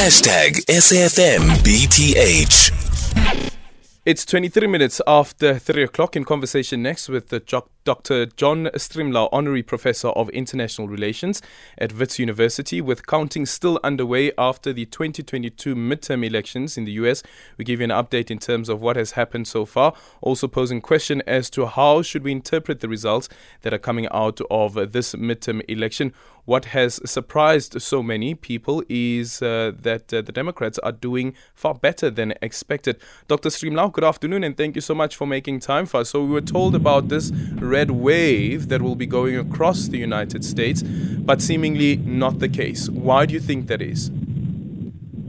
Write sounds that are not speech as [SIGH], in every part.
Hashtag SAFMBTH. It's 23 minutes after 3 o'clock in conversation next with the jo- Dr. John Stremlau, Honorary Professor of International Relations at Wits University. With counting still underway after the 2022 midterm elections in the US, we give you an update in terms of what has happened so far, also posing question as to how should we interpret the results that are coming out of this midterm election. What has surprised so many people is uh, that uh, the Democrats are doing far better than expected. Dr. Stremlau, good afternoon, and thank you so much for making time for us. So, we were told about this red wave that will be going across the United States, but seemingly not the case. Why do you think that is?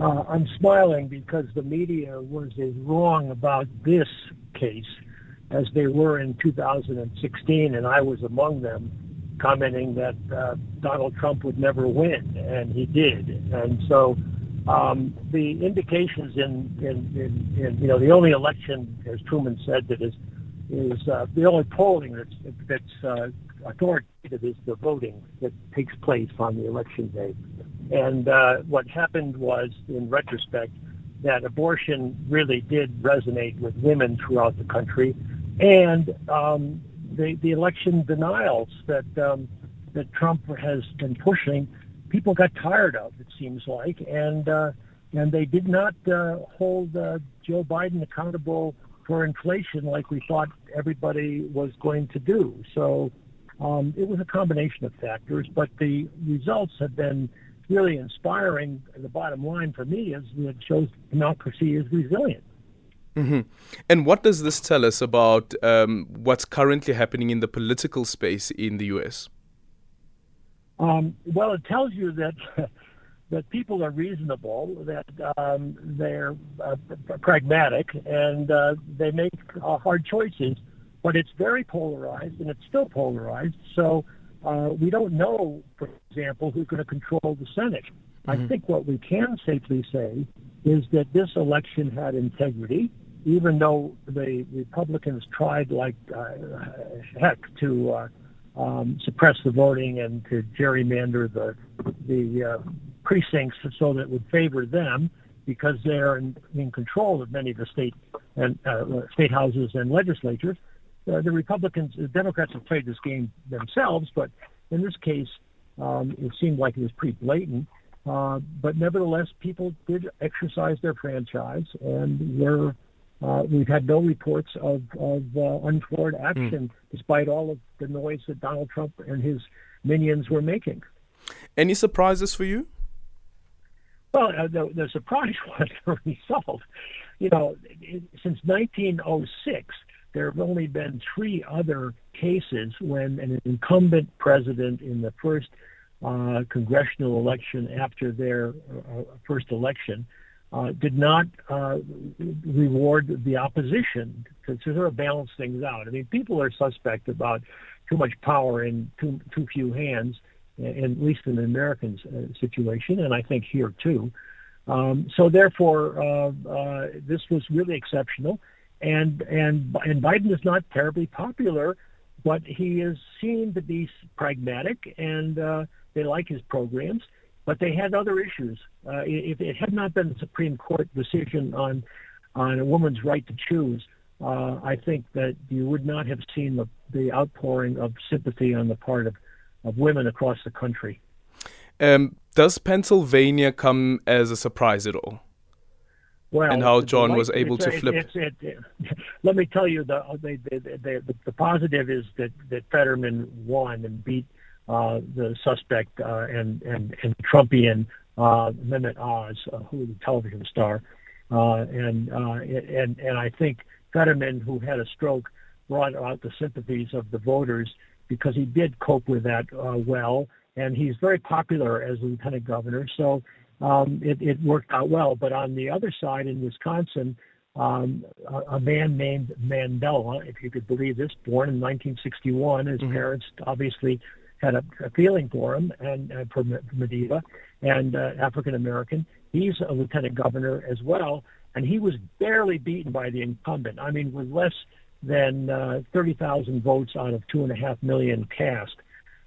Uh, I'm smiling because the media was as wrong about this case as they were in 2016, and I was among them commenting that uh, Donald Trump would never win, and he did. And so um, the indications in, in, in, in, you know, the only election, as Truman said, that is is uh, the only polling that's that's uh, authoritative is the voting that takes place on the election day. And uh, what happened was, in retrospect, that abortion really did resonate with women throughout the country, and um, the the election denials that um, that Trump has been pushing, people got tired of. It seems like, and uh, and they did not uh, hold uh, Joe Biden accountable for inflation like we thought everybody was going to do. So um, it was a combination of factors, but the results have been really inspiring. The bottom line for me is that it shows democracy is resilient. Mm-hmm. And what does this tell us about um, what's currently happening in the political space in the U.S.? Um, well, it tells you that [LAUGHS] that people are reasonable, that um, they're uh, pragmatic, and uh, they make uh, hard choices. But it's very polarized, and it's still polarized. So uh, we don't know, for example, who's going to control the Senate. Mm-hmm. I think what we can safely say is that this election had integrity even though the Republicans tried like uh, heck to uh, um, suppress the voting and to gerrymander the the uh, precincts so that it would favor them because they're in, in control of many of the state and uh, state houses and legislatures. Uh, the Republicans, the Democrats have played this game themselves, but in this case, um, it seemed like it was pretty blatant. Uh, but nevertheless, people did exercise their franchise and were uh, we've had no reports of, of uh, untoward hmm. action, mm. despite all of the noise that Donald Trump and his minions were making. Any surprises for you? Well, uh, the, the surprise [LAUGHS] was the result. You know, since 1906, there have only been three other cases when an incumbent president in the first uh, congressional election after their uh, first election uh, did not uh, reward the opposition to, to, sort of balance things out. I mean, people are suspect about too much power in too, too few hands, at least in the American uh, situation, and I think here too. Um, so therefore, uh, uh, this was really exceptional, and and and Biden is not terribly popular, but he is seen to be pragmatic, and uh, they like his programs but they had other issues. Uh, if it had not been the Supreme Court decision on on a woman's right to choose, I think that you would not have seen the, the outpouring of sympathy on the part of, of women across the country. Um, does Pennsylvania come as a surprise at all? Well, and how John was able to flip. It's, it, it, [LAUGHS] let me tell you, the, the, the, the, positive is that, that Fetterman won and beat uh, the suspect uh, and, and, and Trumpian uh, Mehmet Oz, uh, who was a television star. Uh, and, uh, and, and I think Fetterman, who had a stroke, brought out the sympathies of the voters because he did cope with that uh, well. And he's very popular as lieutenant governor. So um, it, it worked out well. But on the other side in Wisconsin, um, a, a, man named Mandela, if you could believe this, born in 1961. His mm-hmm. parents obviously had a, a feeling for him and uh, for Madiba and uh, African American. He's a lieutenant governor as well, and he was barely beaten by the incumbent. I mean, with less than uh, 30,000 votes out of two and a half million cast.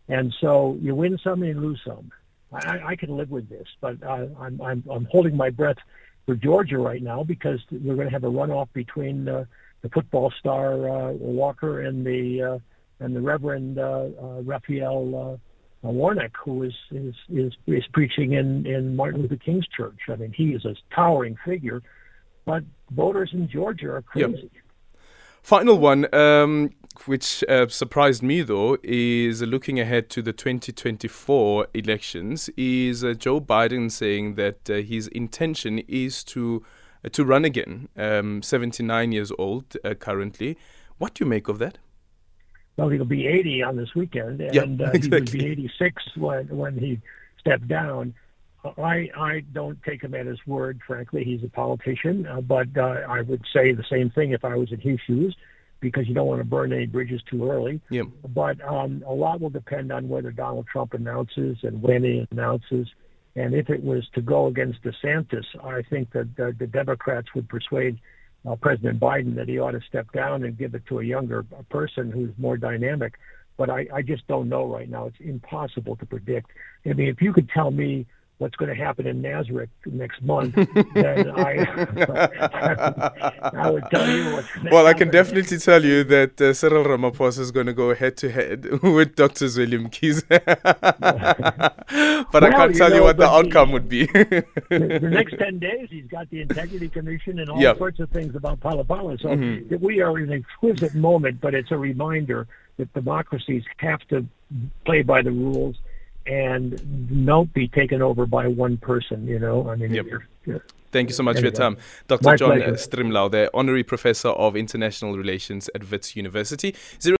And so you win some, and you lose some. I, I can live with this, but uh, I'm, I'm I'm holding my breath for Georgia right now because we're going to have a runoff between uh, the football star uh, Walker and the uh, and the Reverend uh, uh, Raphael uh, Warnock, who is, is is is preaching in in Martin Luther King's church. I mean, he is a towering figure, but voters in Georgia are crazy. Yep. Final one, um, which uh, surprised me though, is looking ahead to the 2024 elections. Is uh, Joe Biden saying that uh, his intention is to uh, to run again? Um, 79 years old uh, currently. What do you make of that? Well, he'll be 80 on this weekend, and exactly. [LAUGHS] he would be 86 when when he stepped down. I I don't take him at his word. Frankly, he's a politician, uh, but uh, I would say the same thing if I was in his shoes, because you don't want to burn any bridges too early. Yep. But um, a lot will depend on whether Donald Trump announces and when he announces. And if it was to go against DeSantis, I think that the, the Democrats would persuade uh, President Biden that he ought to step down and give it to a younger person who's more dynamic. But I, I just don't know right now. It's impossible to predict. I mean, if you could tell me what's going to happen in Nasrec next month, [LAUGHS] then I, [LAUGHS] I would tell you what's Well, I can definitely tell you that uh, Cyril Ramaphosa is going to go head to head [LAUGHS] with Dr. Zweli Mkhize. but well, I can't tell you, know, you what the outcome would be. the, the, next 10 days, he's got the Integrity Commission and all yep. sorts of things about Phala. So mm-hmm. we are in an exquisite moment, but it's a reminder that democracies have to play by the rules and not be taken over by one person. You know, I mean, yep. you're, you're, Thank you so much for your time. Dr. My John uh, pleasure. Stremlau, the Honorary Professor of International Relations at Wits University. Zero